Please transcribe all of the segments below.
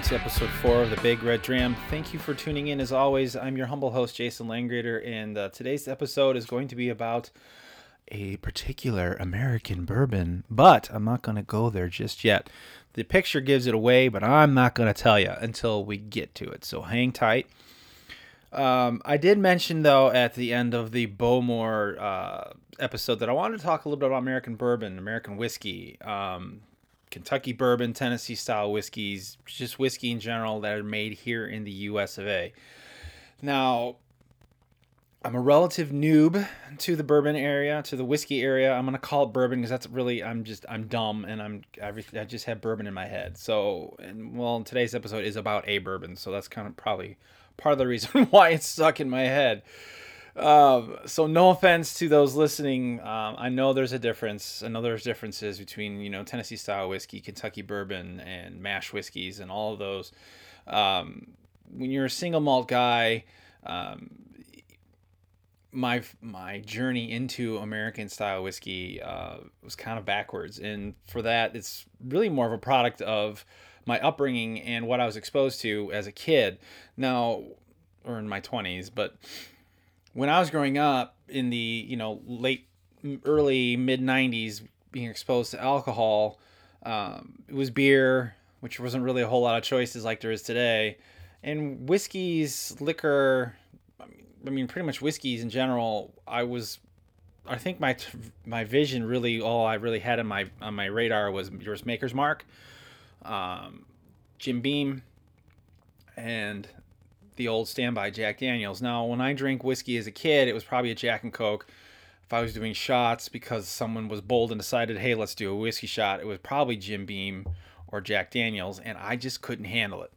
welcome to episode four of the Big Red Dram. Thank you for tuning in. As always, I'm your humble host, Jason Langgrader, and uh, today's episode is going to be about a particular American bourbon, but I'm not going to go there just yet. The picture gives it away, but I'm not going to tell you until we get to it. So hang tight. Um, I did mention though at the end of the Bowmore uh, episode that I wanted to talk a little bit about American bourbon, American whiskey, um, Kentucky bourbon, Tennessee style whiskeys, just whiskey in general that are made here in the U.S. of A. Now, I'm a relative noob to the bourbon area, to the whiskey area. I'm gonna call it bourbon because that's really I'm just I'm dumb and I'm everything. I just have bourbon in my head. So, and well, today's episode is about a bourbon, so that's kind of probably part of the reason why it's stuck in my head. Um, so no offense to those listening. Um, I know there's a difference. I know there's differences between you know Tennessee style whiskey, Kentucky bourbon, and mash whiskeys, and all of those. Um, when you're a single malt guy, um, my my journey into American style whiskey uh, was kind of backwards, and for that, it's really more of a product of my upbringing and what I was exposed to as a kid. Now, or in my twenties, but when I was growing up in the you know late, early mid '90s, being exposed to alcohol, um, it was beer, which wasn't really a whole lot of choices like there is today, and whiskeys, liquor I mean, pretty much whiskeys in general. I was, I think my my vision really all I really had on my on my radar was yours Maker's Mark, um, Jim Beam, and the old standby Jack Daniels. Now, when I drank whiskey as a kid, it was probably a Jack and Coke. If I was doing shots because someone was bold and decided, hey, let's do a whiskey shot, it was probably Jim Beam or Jack Daniels, and I just couldn't handle it.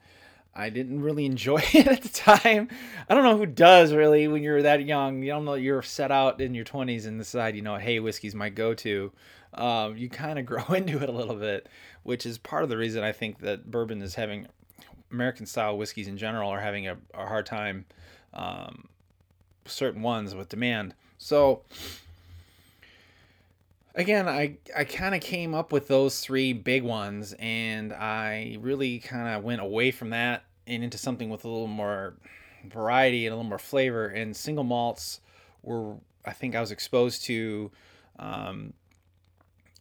I didn't really enjoy it at the time. I don't know who does really when you're that young. You don't know you're set out in your 20s and decide, you know, hey, whiskey's my go-to. Um, you kind of grow into it a little bit, which is part of the reason I think that bourbon is having American style whiskeys in general are having a, a hard time. Um, certain ones with demand. So again, I I kind of came up with those three big ones, and I really kind of went away from that and into something with a little more variety and a little more flavor. And single malts were, I think, I was exposed to. Um,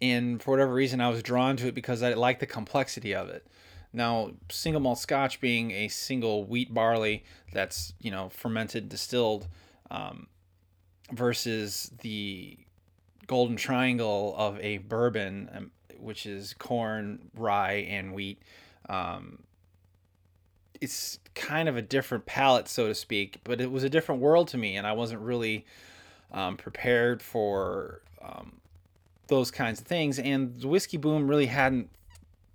and for whatever reason, I was drawn to it because I like the complexity of it. Now, single malt Scotch being a single wheat barley that's you know fermented, distilled, um, versus the golden triangle of a bourbon, um, which is corn, rye, and wheat. Um, it's kind of a different palette, so to speak, but it was a different world to me, and I wasn't really um, prepared for um, those kinds of things. And the whiskey boom really hadn't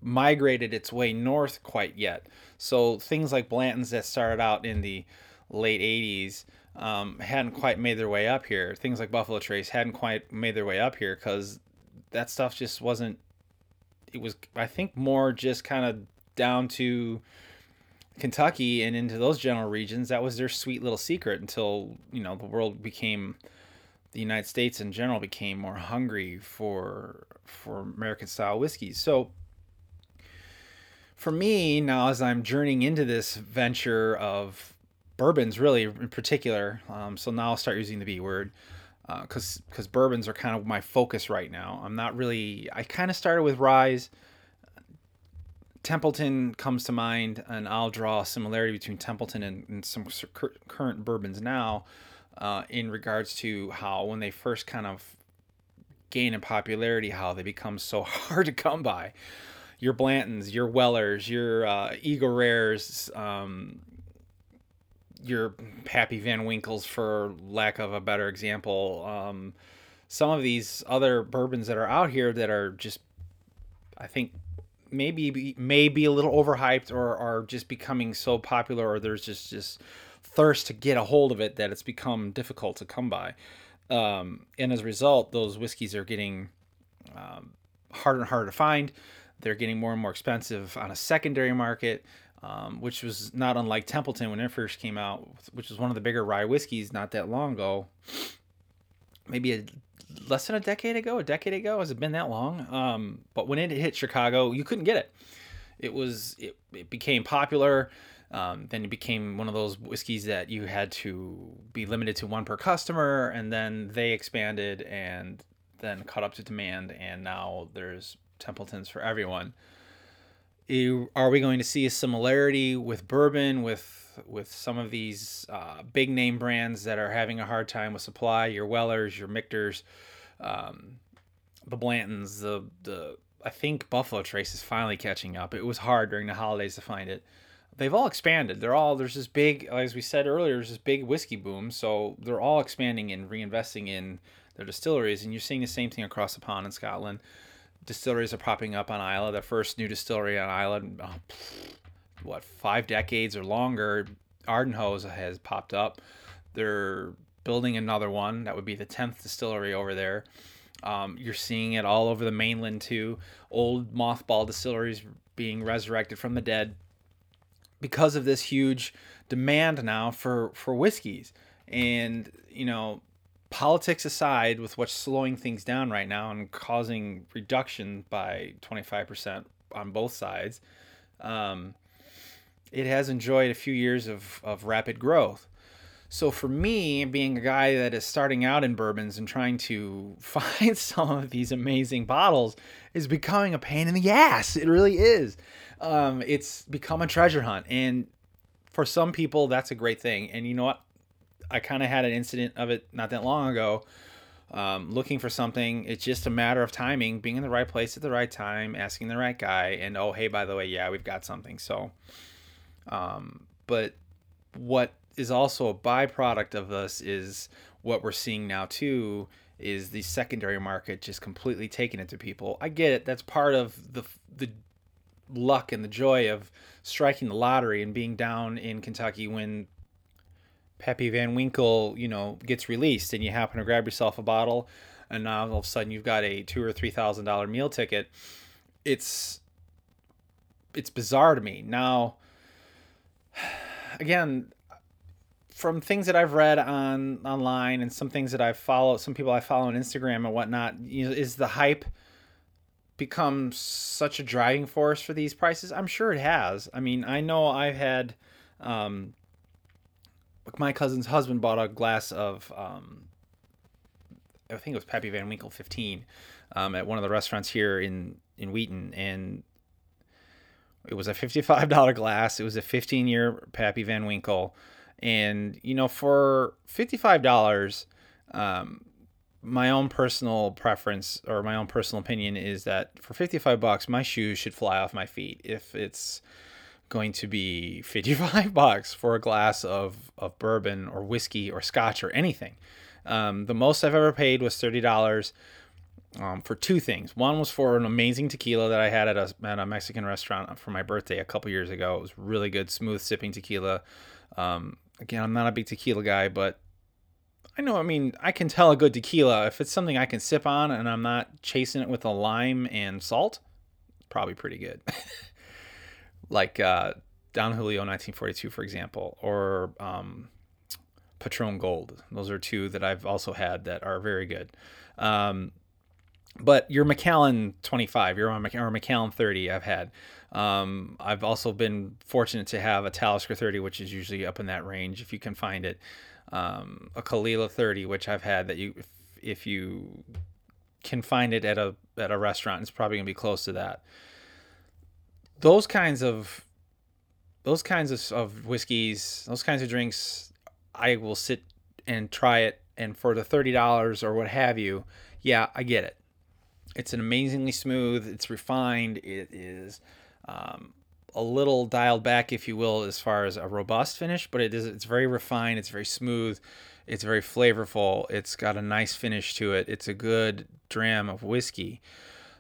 migrated its way north quite yet. So things like Blanton's that started out in the late 80s um, hadn't quite made their way up here. Things like Buffalo Trace hadn't quite made their way up here because that stuff just wasn't. It was, I think, more just kind of down to Kentucky and into those general regions. That was their sweet little secret until you know the world became, the United States in general became more hungry for for American style whiskeys. So for me now, as I'm journeying into this venture of bourbons really in particular. Um, so now I'll start using the B word because uh, because bourbons are kind of my focus right now. I'm not really. I kind of started with Ryes. Templeton comes to mind, and I'll draw a similarity between Templeton and, and some current bourbons now, uh, in regards to how when they first kind of gain in popularity, how they become so hard to come by. Your Blantons, your Wellers, your uh, Eagle Rares, um, your Pappy Van Winkles, for lack of a better example. Um, some of these other bourbons that are out here that are just, I think, maybe may be a little overhyped or are just becoming so popular, or there's just just thirst to get a hold of it that it's become difficult to come by. Um, and as a result, those whiskeys are getting um, harder and harder to find. They're getting more and more expensive on a secondary market um, which was not unlike Templeton when it first came out, which was one of the bigger rye whiskeys not that long ago. Maybe a, less than a decade ago, a decade ago. Has it been that long? Um, but when it hit Chicago, you couldn't get it. it was it, it became popular. Um, then it became one of those whiskeys that you had to be limited to one per customer, and then they expanded and then caught up to demand, and now there's Templetons for everyone. Are we going to see a similarity with bourbon with with some of these uh, big name brands that are having a hard time with supply? Your Wellers, your Michter's, um, the Blantons, the the I think Buffalo Trace is finally catching up. It was hard during the holidays to find it. They've all expanded. They're all there's this big, as we said earlier, there's this big whiskey boom. So they're all expanding and reinvesting in their distilleries, and you're seeing the same thing across the pond in Scotland. Distilleries are popping up on Islay. The first new distillery on Islay, oh, what five decades or longer, Ardnahoe's has popped up. They're building another one. That would be the tenth distillery over there. Um, you're seeing it all over the mainland too. Old mothball distilleries being resurrected from the dead because of this huge demand now for for whiskeys. And you know, politics aside, with what's slowing things down right now and causing reduction by 25% on both sides, um, it has enjoyed a few years of, of rapid growth. So for me, being a guy that is starting out in bourbons and trying to find some of these amazing bottles is becoming a pain in the ass. It really is. Um, it's become a treasure hunt, and for some people, that's a great thing. And you know what? I kind of had an incident of it not that long ago. Um, looking for something, it's just a matter of timing, being in the right place at the right time, asking the right guy, and oh, hey, by the way, yeah, we've got something. So, um, but what is also a byproduct of this is what we're seeing now too is the secondary market just completely taking it to people. I get it. That's part of the the luck and the joy of striking the lottery and being down in Kentucky when Pappy Van Winkle, you know, gets released and you happen to grab yourself a bottle and now all of a sudden you've got a two or three thousand dollar meal ticket. It's it's bizarre to me. Now again, from things that I've read on online and some things that I've followed, some people I follow on Instagram and whatnot, you know, is the hype become such a driving force for these prices? I'm sure it has. I mean, I know I've had, um, my cousin's husband bought a glass of, um, I think it was Pappy Van Winkle 15, um, at one of the restaurants here in in Wheaton, and it was a $55 glass. It was a 15 year Pappy Van Winkle and you know, for fifty-five dollars, um, my own personal preference or my own personal opinion is that for fifty-five bucks, my shoes should fly off my feet. If it's going to be 55 bucks for a glass of, of bourbon or whiskey or scotch or anything. Um, the most I've ever paid was $30 um, for two things. One was for an amazing tequila that I had at a, at a Mexican restaurant for my birthday a couple years ago. It was really good, smooth sipping tequila. Um, again, I'm not a big tequila guy, but I know, I mean, I can tell a good tequila if it's something I can sip on and I'm not chasing it with a lime and salt, probably pretty good. like uh, Don Julio 1942, for example, or um, Patron Gold. Those are two that I've also had that are very good. Um, but your Macallan 25, your or Macallan 30, I've had. Um, I've also been fortunate to have a Talisker 30, which is usually up in that range if you can find it. Um, a Caol Ila 30, which I've had that you, if, if you can find it at a at a restaurant, it's probably gonna be close to that. Those kinds of those kinds of, of whiskeys, those kinds of drinks, I will sit and try it. And for the thirty dollars or what have you, yeah, I get it. It's an amazingly smooth. It's refined. It is um, a little dialed back, if you will, as far as a robust finish, but it is it's very refined. It's very smooth. It's very flavorful. It's got a nice finish to it. It's a good dram of whiskey.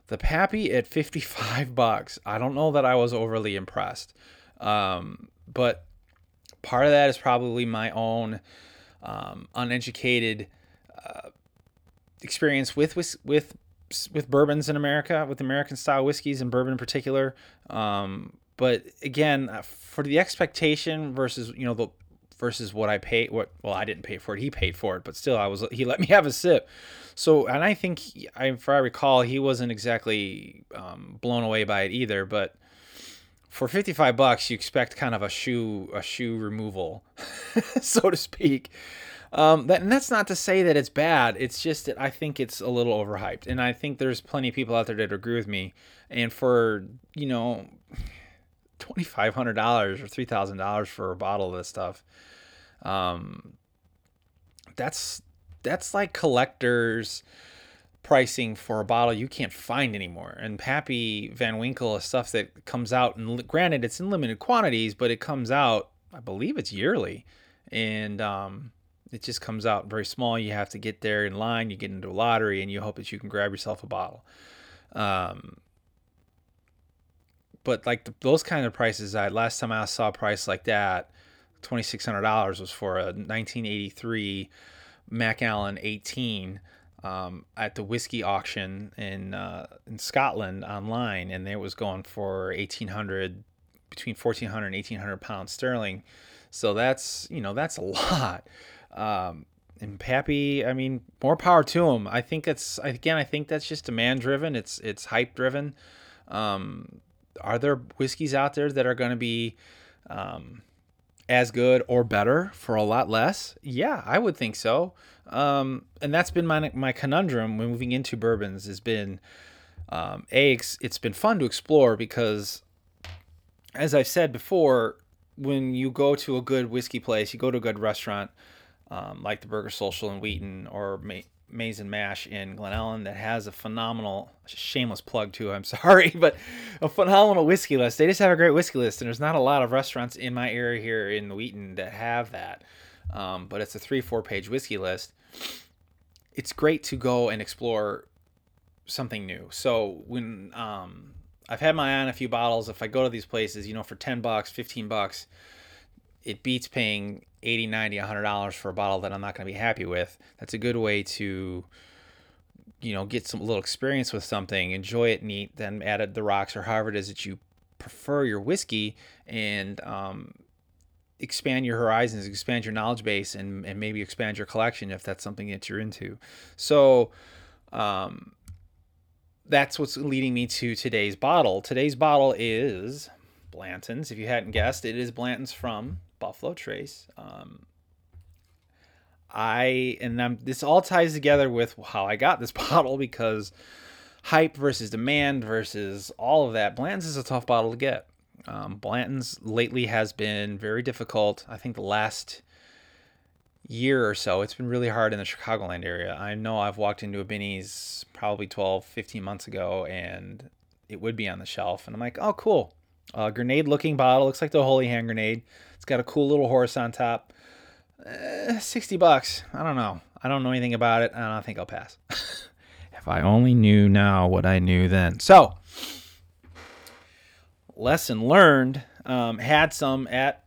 The Pappy at 55 bucks. I don't know that I was overly impressed. Um, but part of that is probably my own um, uneducated uh, experience with, with with with bourbons in America, with American style whiskeys and bourbon in particular. Um, but again, uh, for the expectation versus you know the versus what I paid, what well I didn't pay for it, he paid for it, but still I was he let me have a sip. So and I think I, if I recall, he wasn't exactly um, blown away by it either. But for 55 bucks, you expect kind of a shoe a shoe removal, so to speak. Um, that, and that's not to say that it's bad. It's just that I think it's a little overhyped, and I think there's plenty of people out there that agree with me. And for you know, twenty five hundred dollars or three thousand dollars for a bottle of this stuff, um, that's that's like collectors pricing for a bottle you can't find anymore. And Pappy Van Winkle is stuff that comes out, and granted, it's in limited quantities, but it comes out, I believe it's yearly. And um, it just comes out very small. You have to get there in line, you get into a lottery, and you hope that you can grab yourself a bottle. Um, but like the, those kind of prices, I last time I saw a price like that, twenty six hundred dollars was for a nineteen eighty three Macallan eighteen um, at the whiskey auction in uh, in Scotland online, and it was going for eighteen hundred, between fourteen hundred and eighteen hundred pounds sterling. So that's you know that's a lot. Um, and Pappy, I mean, more power to him. I think it's again, I think that's just demand driven. It's it's hype driven. Um, are there whiskeys out there that are going to be um, as good or better for a lot less? Yeah, I would think so. Um, and that's been my my conundrum when moving into bourbons has been um, a it's, it's been fun to explore because as I've said before, when you go to a good whiskey place, you go to a good restaurant um, like the Burger Social in Wheaton or Maze and Mash in Glen Ellyn that has a phenomenal, shameless plug too, I'm sorry, but a phenomenal whiskey list. They just have a great whiskey list, and there's not a lot of restaurants in my area here in Wheaton that have that. Um, but it's a three, four page whiskey list it's great to go and explore something new. So when um, I've had my eye on a few bottles, if I go to these places, you know, for 10 bucks, 15 bucks, it beats paying 80, 90, 100 dollars for a bottle that I'm not going to be happy with. That's a good way to you know, get some little experience with something, enjoy it neat, then add it the rocks or however it is that you prefer your whiskey and um, expand your horizons, expand your knowledge base, and, and maybe expand your collection if that's something that you're into. So, um, that's what's leading me to today's bottle. Today's bottle is Blanton's. If you hadn't guessed, it is Blanton's from Buffalo Trace. Um, I and I'm, this all ties together with how I got this bottle because hype versus demand versus all of that. Blanton's is a tough bottle to get. Um, Blanton's lately has been very difficult. I think the last year or so, it's been really hard in the Chicagoland area. I know I've walked into a Binny's probably 12, 15 months ago, and it would be on the shelf. And I'm like, oh, cool. A grenade looking bottle. Looks like the Holy Hand grenade. It's got a cool little horse on top. Eh, 60 bucks. I don't know. I don't know anything about it. I don't think I'll pass. if I only knew now what I knew then. So, lesson learned. Um, had some at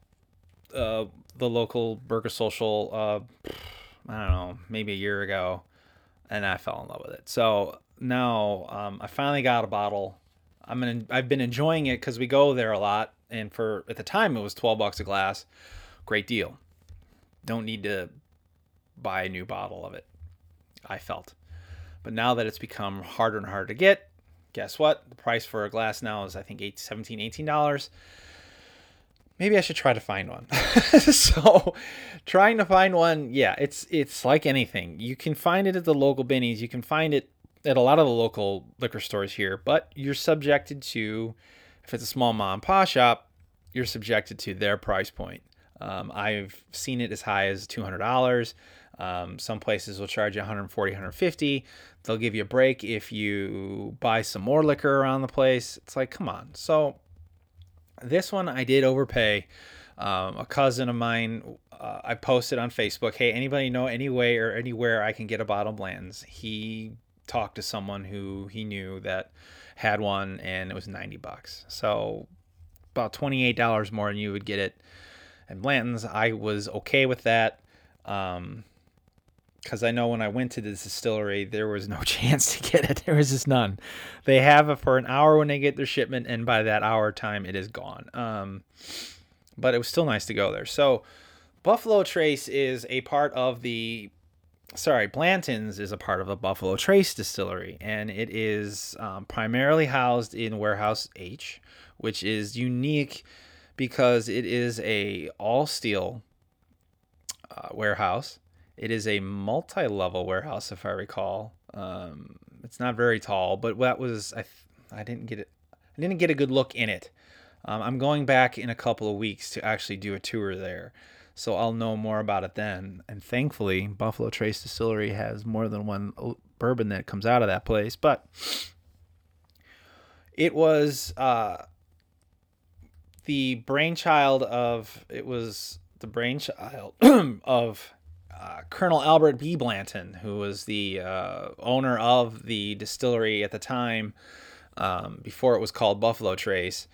uh, the local Burger Social. Uh, I don't know, maybe a year ago, and I fell in love with it. So now um, I finally got a bottle. I'm gonna. I've been enjoying it because we go there a lot, and for at the time it was 12 bucks a glass. Great deal. Don't need to buy a new bottle of it. I felt. But now that it's become harder and harder to get, guess what? The price for a glass now is I think 8 17 18 dollars. Maybe I should try to find one. so, trying to find one, yeah, it's it's like anything. You can find it at the local Binny's, you can find it at a lot of the local liquor stores here, but you're subjected to if it's a small mom and pop shop, you're subjected to their price point. Um, I've seen it as high as $200. Um, some places will charge you 140, 150. They'll give you a break if you buy some more liquor around the place. It's like, come on. So this one I did overpay. Um, a cousin of mine, uh, I posted on Facebook, hey, anybody know any way or anywhere I can get a bottle of Blanton's? He talked to someone who he knew that had one and it was 90 bucks. So about $28 more than you would get it at Blanton's. I was okay with that. Um, because I know when I went to the distillery, there was no chance to get it. There was just none. They have it for an hour when they get their shipment, and by that hour time, it is gone. Um, but it was still nice to go there. So, Buffalo Trace is a part of the. Sorry, Blanton's is a part of the Buffalo Trace distillery, and it is um, primarily housed in Warehouse H, which is unique because it is a all steel uh, warehouse. It is a multi-level warehouse, if I recall. Um, it's not very tall, but that was I. I didn't get it. I didn't get a good look in it. Um, I'm going back in a couple of weeks to actually do a tour there, so I'll know more about it then. And thankfully, Buffalo Trace Distillery has more than one bourbon that comes out of that place. But it was uh, the brainchild of it was the brainchild of uh, Colonel Albert B. Blanton, who was the uh, owner of the distillery at the time um, before it was called Buffalo Trace.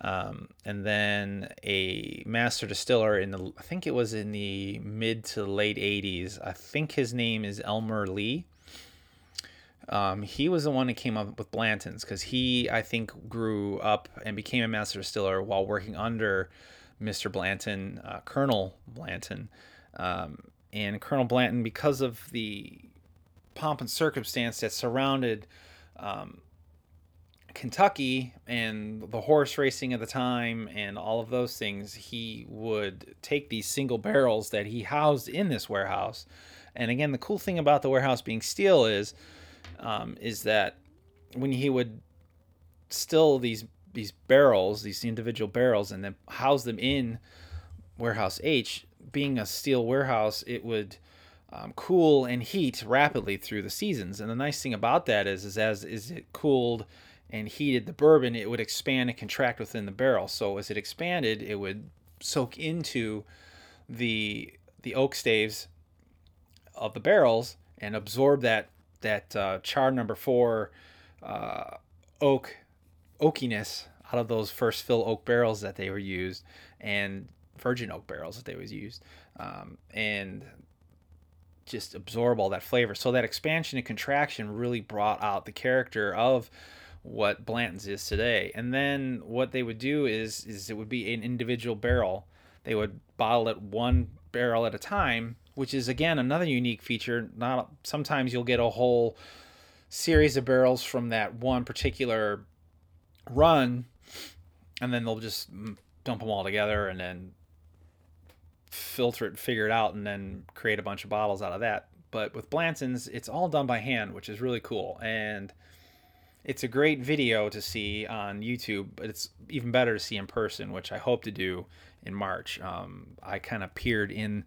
Um, and then a master distiller in the, I think it was in the mid to late 80s. I think his name is Elmer Lee. Um, he was the one that came up with Blanton's because he, I think, grew up and became a master distiller while working under Mr. Blanton, uh, Colonel Blanton. Um, and Colonel Blanton, because of the pomp and circumstance that surrounded um, Kentucky and the horse racing at the time and all of those things, he would take these single barrels that he housed in this warehouse. And again, the cool thing about the warehouse being steel is, um, is that when he would still these these barrels, these individual barrels, and then house them in warehouse H, being a steel warehouse, it would um, cool and heat rapidly through the seasons. And the nice thing about that is, is as is it cooled and heated the bourbon, it would expand and contract within the barrel. So as it expanded, it would soak into the the oak staves of the barrels and absorb that that uh, char number four uh, oak oakiness out of those first fill oak barrels that they were used and virgin oak barrels that they was used um, and just absorb all that flavor so that expansion and contraction really brought out the character of what Blanton's is today. And then what they would do is is it would be an individual barrel. They would bottle it one barrel at a time, which is again another unique feature. Not sometimes you'll get a whole series of barrels from that one particular run, and then they'll just dump them all together and then filter it, figure it out, and then create a bunch of bottles out of that. But with Blanton's, it's all done by hand, which is really cool. And it's a great video to see on YouTube, but it's even better to see in person, which I hope to do in March. Um, I kind of peered in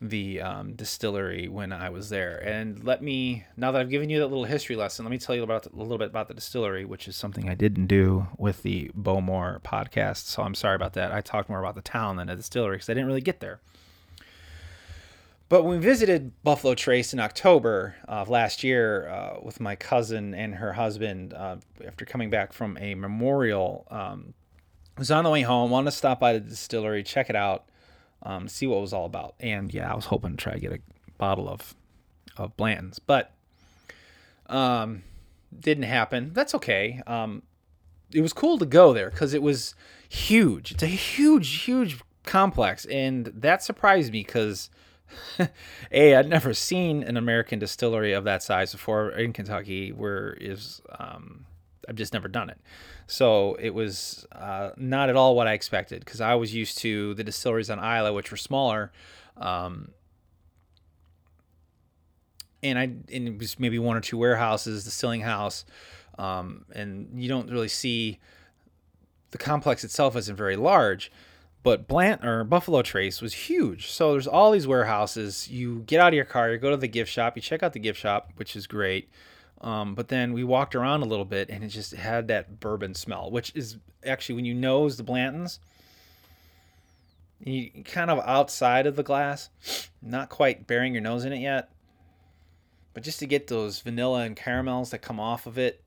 the um, distillery when I was there, and let me now that I've given you that little history lesson, let me tell you about a little bit about the distillery, which is something I didn't do with the Bowmore podcast. So I'm sorry about that. I talked more about the town than the distillery because I didn't really get there. But when we visited Buffalo Trace in October of last year uh, with my cousin and her husband, uh, after coming back from a memorial, um, was on the way home, wanted to stop by the distillery, check it out, um, see what it was all about. And yeah, I was hoping to try to get a bottle of of Blanton's, but um, didn't happen. That's okay. Um, it was cool to go there because it was huge. It's a huge, huge complex, and that surprised me because a I'd never seen an American distillery of that size before in Kentucky. Where is um, I've just never done it, so it was uh, not at all what I expected because I was used to the distilleries on Islay, which were smaller. Um, and I and it was maybe one or two warehouses, the distilling house, um, and you don't really see the complex itself isn't very large. But Blant or Buffalo Trace was huge. So there's all these warehouses. You get out of your car, you go to the gift shop, you check out the gift shop, which is great. Um, but then we walked around a little bit and it just had that bourbon smell, which is actually when you nose the Blantons, you kind of outside of the glass, not quite bearing your nose in it yet. But just to get those vanilla and caramels that come off of it,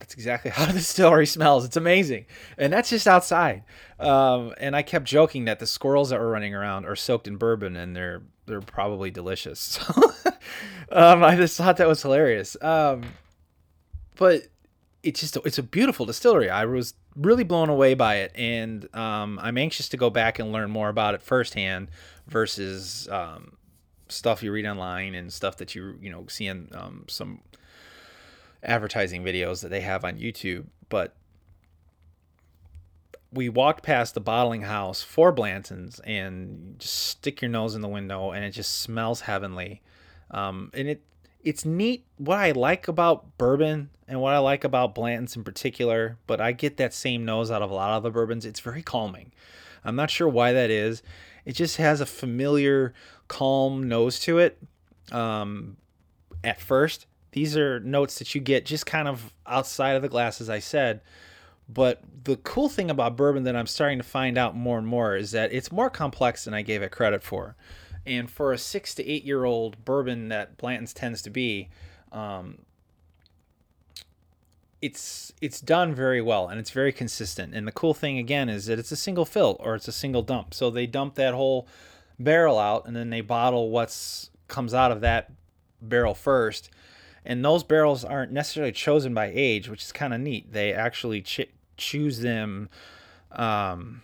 that's exactly how the distillery smells. It's amazing, and that's just outside. Um, and I kept joking that the squirrels that were running around are soaked in bourbon, and they're they're probably delicious. um, I just thought that was hilarious. Um, but it's just it's a beautiful distillery. I was really blown away by it, and um, I'm anxious to go back and learn more about it firsthand versus um, stuff you read online and stuff that you you know see in um, some advertising videos that they have on YouTube. But we walked past the bottling house for Blanton's and just stick your nose in the window and it just smells heavenly. Um, and it it's neat what I like about bourbon and what I like about Blanton's in particular, but I get that same nose out of a lot of the bourbons. It's very calming. I'm not sure why that is. It just has a familiar, calm nose to it. Um, at first, these are notes that you get just kind of outside of the glass, as I said. But the cool thing about bourbon that I'm starting to find out more and more is that it's more complex than I gave it credit for. And for a six to eight year old bourbon that Blanton's tends to be, um, it's it's done very well and it's very consistent. And the cool thing again is that it's a single fill or it's a single dump. So they dump that whole barrel out and then they bottle what's comes out of that barrel first. And those barrels aren't necessarily chosen by age, which is kind of neat. They actually ch- choose them um,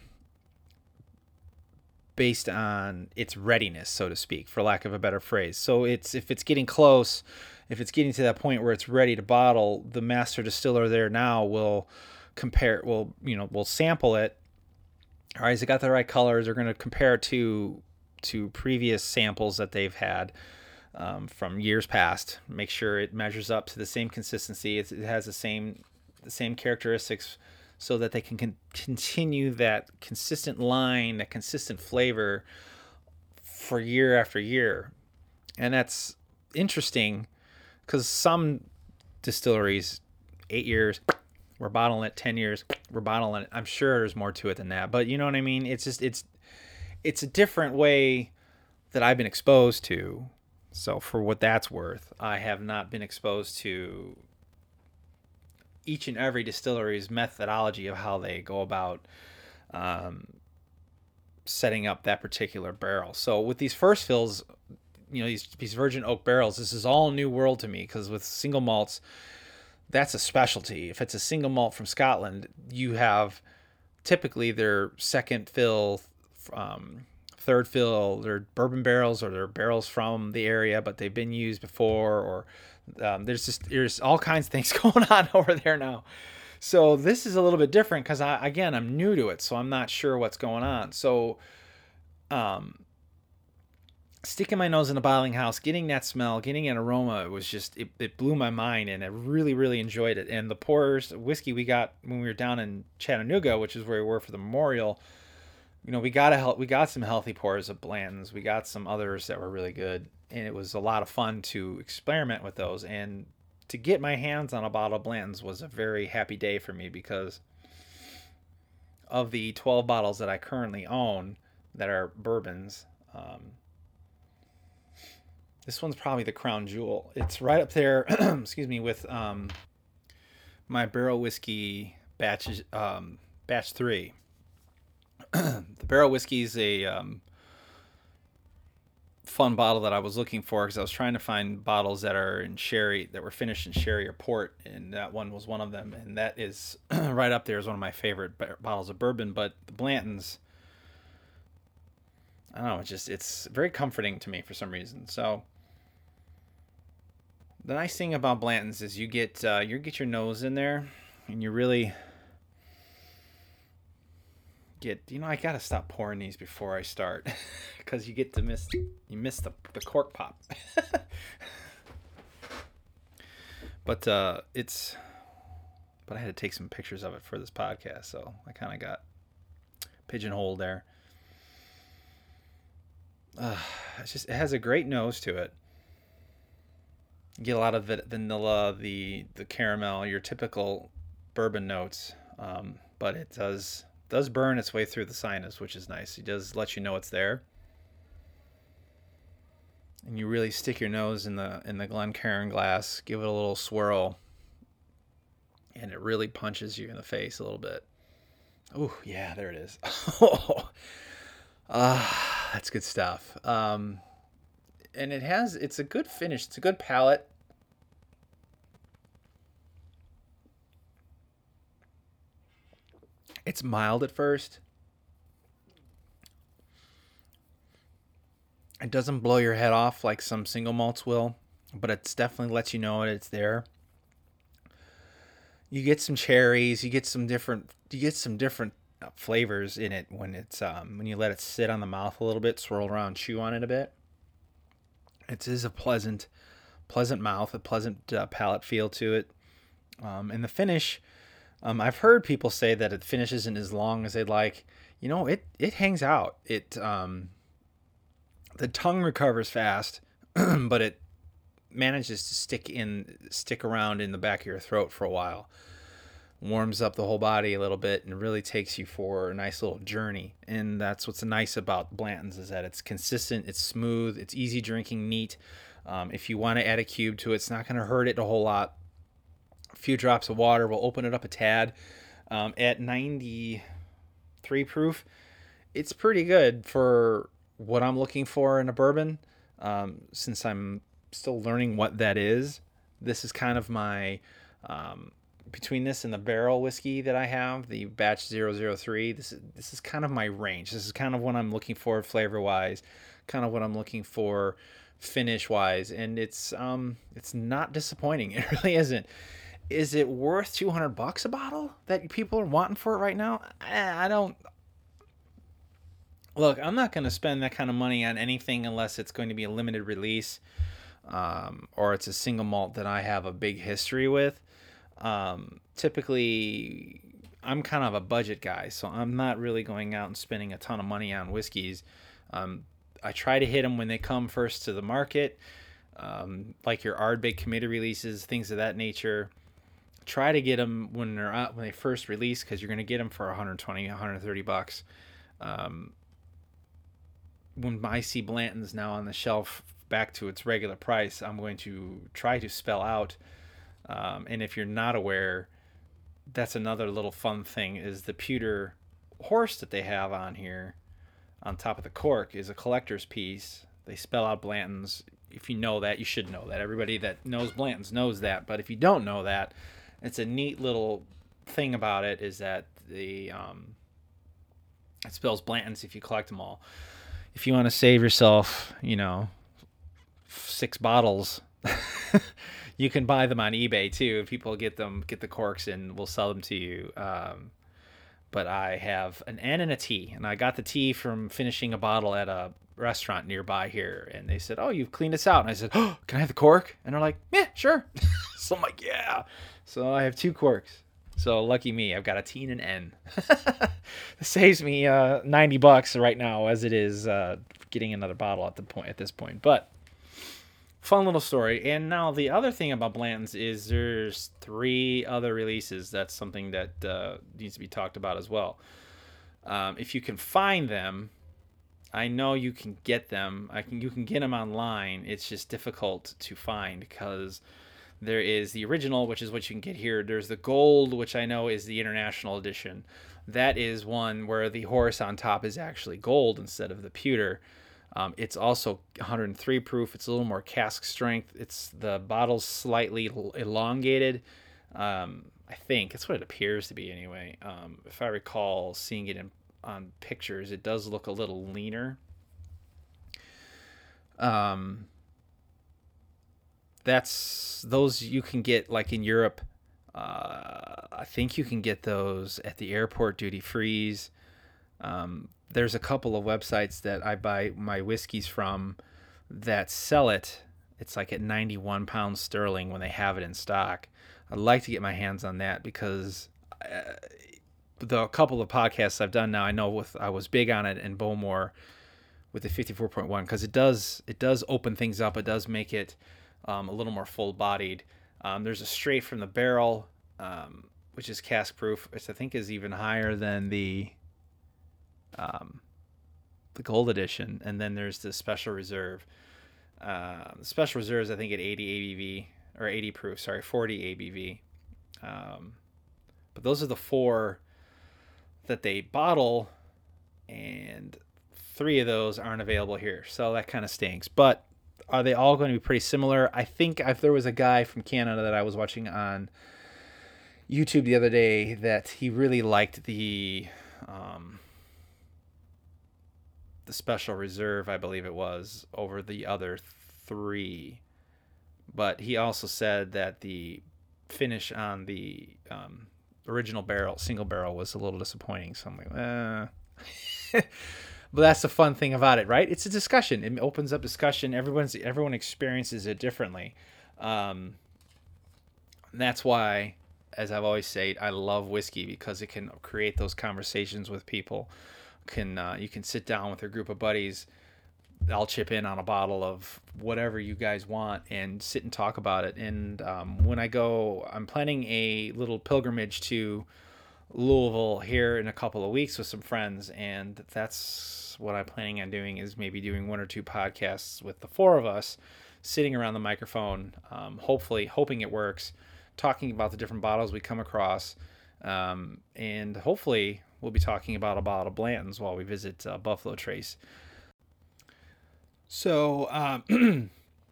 based on its readiness, so to speak, for lack of a better phrase. So it's if it's getting close, if it's getting to that point where it's ready to bottle, the master distiller there now will compare will you know will sample it all right is it got the right colors they're going to compare to to previous samples that they've had um, from years past make sure it measures up to the same consistency it's, it has the same the same characteristics so that they can con- continue that consistent line that consistent flavor for year after year and that's interesting because some distilleries, eight years, we're bottling it. Ten years, we're bottling it. I'm sure there's more to it than that, but you know what I mean. It's just it's it's a different way that I've been exposed to. So for what that's worth, I have not been exposed to each and every distillery's methodology of how they go about um, setting up that particular barrel. So with these first fills, you know these these virgin oak barrels this is all new world to me because with single malts that's a specialty if it's a single malt from scotland you have typically their second fill um, third fill their bourbon barrels or their barrels from the area but they've been used before or um, there's just there's all kinds of things going on over there now so this is a little bit different because i again i'm new to it so i'm not sure what's going on so um sticking my nose in a bottling house, getting that smell, getting an aroma, it was just it, it blew my mind and I really, really enjoyed it. And the pours whiskey we got when we were down in Chattanooga, which is where we were for the memorial, you know, we got a help. we got some healthy pours of Blanton's. We got some others that were really good. And it was a lot of fun to experiment with those. And to get my hands on a bottle of Blanton's was a very happy day for me because of the 12 bottles that I currently own that are bourbons, um, this one's probably the crown jewel. It's right up there, excuse me, with um, my barrel whiskey batch um, batch three. The barrel whiskey is a um, fun bottle that I was looking for because I was trying to find bottles that are in sherry that were finished in sherry or port, and that one was one of them. And that is right up there as one of my favorite bottles of bourbon. But the Blanton's, I don't know, it's just it's very comforting to me for some reason. So the nice thing about Blanton's is you get uh, you get your nose in there, and you really get. You know, I gotta stop pouring these before I start, because you get to miss you miss the the cork pop. but uh, it's. But I had to take some pictures of it for this podcast, so I kind of got pigeonholed there. Uh, it's just it has a great nose to it get a lot of vanilla, the the caramel, your typical bourbon notes. Um, but it does does burn its way through the sinus, which is nice. It does let you know it's there. And you really stick your nose in the in the Glencairn glass, give it a little swirl, and it really punches you in the face a little bit. Oh yeah, there it is. oh, ah, that's good stuff. Um, and it has it's a good finish. It's a good palate. It's mild at first. It doesn't blow your head off like some single malts will, but it's definitely lets you know it's there. You get some cherries, you get some different you get some different uh, flavors in it when it's um, when you let it sit on the mouth a little bit, swirl around, chew on it a bit. It is a pleasant, pleasant mouth, a pleasant uh, palate feel to it, um, and the finish. Um, I've heard people say that it finish isn't as long as they'd like. You know, it it hangs out. It um, the tongue recovers fast, but it manages to stick in stick around in the back of your throat for a while warms up the whole body a little bit and really takes you for a nice little journey and that's what's nice about blanton's is that it's consistent it's smooth it's easy drinking neat um, if you want to add a cube to it it's not going to hurt it a whole lot few drops of water We'll open it up a tad um, at 93 proof it's pretty good for what i'm looking for in a bourbon um, since i'm still learning what that is. This is kind of my um, between this and the barrel whiskey that I have, the batch 003. This is this is kind of my range. This is kind of what I'm looking for flavor wise, kind of what I'm looking for finish wise, and it's um it's not disappointing. It really isn't. Is it worth 200 bucks a bottle that people are wanting for it right now? I don't Look, I'm not going to spend that kind of money on anything unless it's going to be a limited release um, or it's a single malt that I have a big history with. Um, typically, I'm kind of a budget guy, so I'm not really going out and spending a ton of money on whiskeys. Um, I try to hit them when they come first to the market, um, like your Ardbeg committee releases, things of that nature. Try to get them when they're out when they first release because you're going to get them for 120, 130 bucks. Um, when I see Blanton's now on the shelf back to its regular price, I'm going to try to spell out. Um, and if you're not aware, that's another little fun thing is the pewter horse that they have on here on top of the cork is a collector's piece. They spell out Blanton's. If you know that, you should know that. Everybody that knows Blanton's knows that. But if you don't know that, it's a neat little thing about it is that the um, it spells Blanton's if you collect them all. If you want to save yourself, you know, six bottles. you can buy them on eBay too. People get them, get the corks, and we'll sell them to you. Um, but I have an N and a T, and I got the T from finishing a bottle at a restaurant nearby here, and they said, "Oh, you've cleaned us out," and I said, "Oh, can I have the cork?" And they're like, "Yeah, sure." so I'm like, "Yeah." So I have two corks. So lucky me, I've got a T and an N. saves me uh, ninety bucks right now, as it is uh, getting another bottle at the point at this point. But fun little story. And now the other thing about Blanton's is there's three other releases. That's something that uh, needs to be talked about as well. Um, if you can find them, I know you can get them. I can you can get them online. It's just difficult to find because there is the original, which is what you can get here. There's the gold, which I know is the international edition. That is one where the horse on top is actually gold instead of the pewter. Um, it's also 103 proof. It's a little more cask strength. It's the bottle's slightly elongated. Um, I think that's what it appears to be anyway. Um, if I recall seeing it in, on pictures, it does look a little leaner. Um, that's those you can get like in Europe. Uh, I think you can get those at the airport duty frees. Um, there's a couple of websites that I buy my whiskeys from that sell it. It's like at 91 pounds sterling when they have it in stock. I'd like to get my hands on that because uh, the couple of podcasts I've done now, I know with I was big on it in Bowmore with the 54.1 because it does it does open things up. It does make it um, a little more full bodied. Um, there's a straight from the barrel, um, which is cask proof, which I think is even higher than the um, the gold edition, and then there's the special reserve. Uh, the special reserves, I think, at 80 ABV or 80 proof. Sorry, 40 ABV. Um, but those are the four that they bottle, and three of those aren't available here. So that kind of stinks. But are they all going to be pretty similar? I think if there was a guy from Canada that I was watching on YouTube the other day that he really liked the um, the special reserve, I believe it was, over the other three. But he also said that the finish on the um, original barrel, single barrel, was a little disappointing. So I'm like, uh. but that's the fun thing about it, right? It's a discussion. It opens up discussion. Everyone's everyone experiences it differently. Um, that's why, as I've always said, I love whiskey because it can create those conversations with people. Can uh, you can sit down with a group of buddies. I'll chip in on a bottle of whatever you guys want and sit and talk about it. And um, when I go, I'm planning a little pilgrimage to Louisville here in a couple of weeks with some friends, and that's what I'm planning on doing. Is maybe doing one or two podcasts with the four of us, sitting around the microphone, um, hopefully hoping it works, talking about the different bottles we come across, um, and hopefully we'll be talking about a bottle of Blanton's while we visit uh, Buffalo Trace. So, um,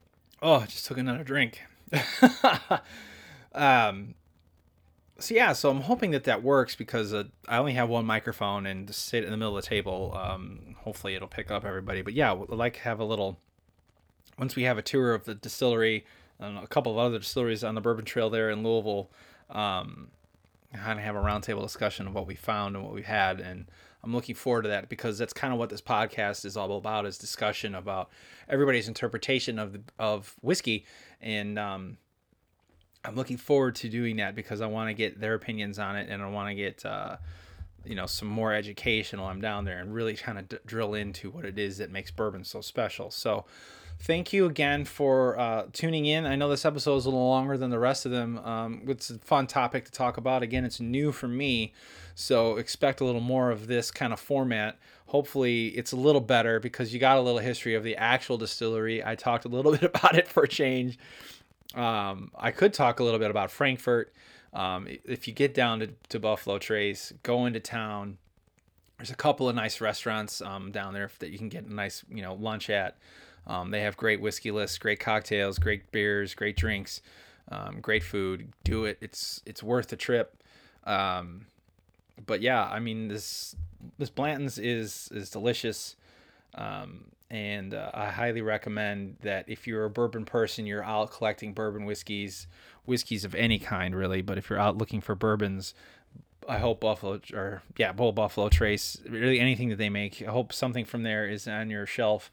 oh, just took another drink. um, so yeah, so I'm hoping that that works because uh, I only have one microphone and sit in the middle of the table. Um, hopefully it'll pick up everybody. But yeah, I'd like to have a little. Once we have a tour of the distillery, and a couple of other distilleries on the Bourbon Trail there in Louisville, um, kind of have a roundtable discussion of what we found and what we had, and I'm looking forward to that because that's kind of what this podcast is all about: is discussion about everybody's interpretation of the, of whiskey, and um, I'm looking forward to doing that because I want to get their opinions on it, and I want to get uh, you know some more educational. I'm down there and really kind of d- drill into what it is that makes bourbon so special. So thank you again for uh, tuning in. I know this episode is a little longer than the rest of them. Um, it's a fun topic to talk about. Again, it's new for me, so expect a little more of this kind of format. Hopefully, it's a little better because you got a little history of the actual distillery. I talked a little bit about it for a change. Um, I could talk a little bit about Frankfort. Um, if you get down to, to Buffalo Trace, go into town. There's a couple of nice restaurants um, down there that you can get a nice, you know, lunch at. Um, they have great whiskey lists, great cocktails, great beers, great drinks, um, great food. Do it. It's it's worth the trip. Um, but yeah, I mean this this Blanton's is is delicious. Um, and uh, I highly recommend that if you're a bourbon person, you're out collecting bourbon whiskeys, whiskeys of any kind, really. But if you're out looking for bourbons, I hope Buffalo or yeah, Bull Buffalo Trace, really anything that they make. I hope something from there is on your shelf,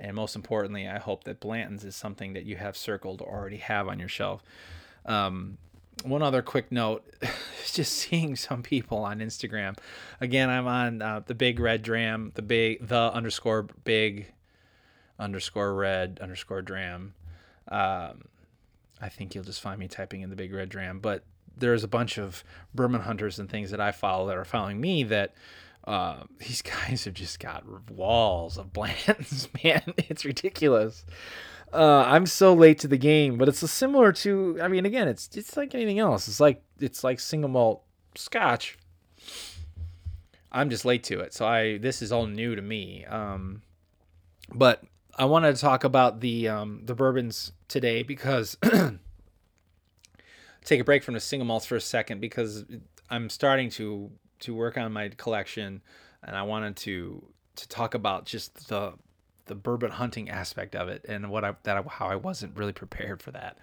and most importantly, I hope that Blanton's is something that you have circled or already have on your shelf. Um, one other quick note just seeing some people on instagram again i'm on uh, the big red dram the big the underscore big underscore red underscore dram um, i think you'll just find me typing in the big red dram but there's a bunch of bourbon hunters and things that i follow that are following me that uh, these guys have just got walls of Blanton's, man. It's ridiculous. Uh, I'm so late to the game, but it's similar to. I mean, again, it's it's like anything else. It's like it's like single malt Scotch. I'm just late to it, so I this is all new to me. Um, but I wanted to talk about the um, the bourbons today because take a break from the single malts for a second because I'm starting to to work on my collection, and I wanted to to talk about just the the bourbon hunting aspect of it and what I that I, how I wasn't really prepared for that.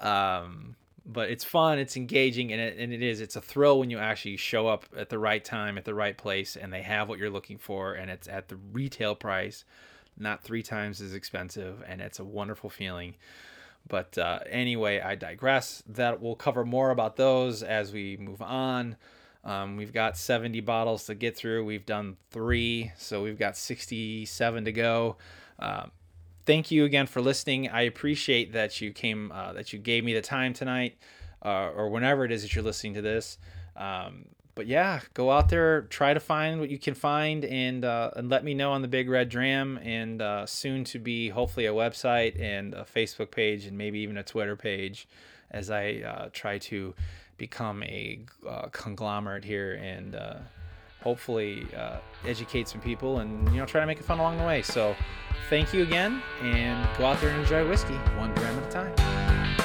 Um, but it's fun, it's engaging, and it, and it is. It's a thrill when you actually show up at the right time, at the right place, and they have what you're looking for, and it's at the retail price, not three times as expensive, and it's a wonderful feeling. But uh, anyway, I digress. That we'll cover more about those as we move on. Um, we've got 70 bottles to get through. We've done three, so we've got 67 to go. Uh, thank you again for listening. I appreciate that you came, uh, that you gave me the time tonight, uh, or whenever it is that you're listening to this. Um, but yeah, go out there, try to find what you can find, and uh, and let me know on the Big Red Dram, and uh, soon to be hopefully a website and a Facebook page, and maybe even a Twitter page, as I uh, try to become a uh, conglomerate here and uh, hopefully uh, educate some people and you know try to make it fun along the way. So thank you again and go out there and enjoy whiskey one dram at a time.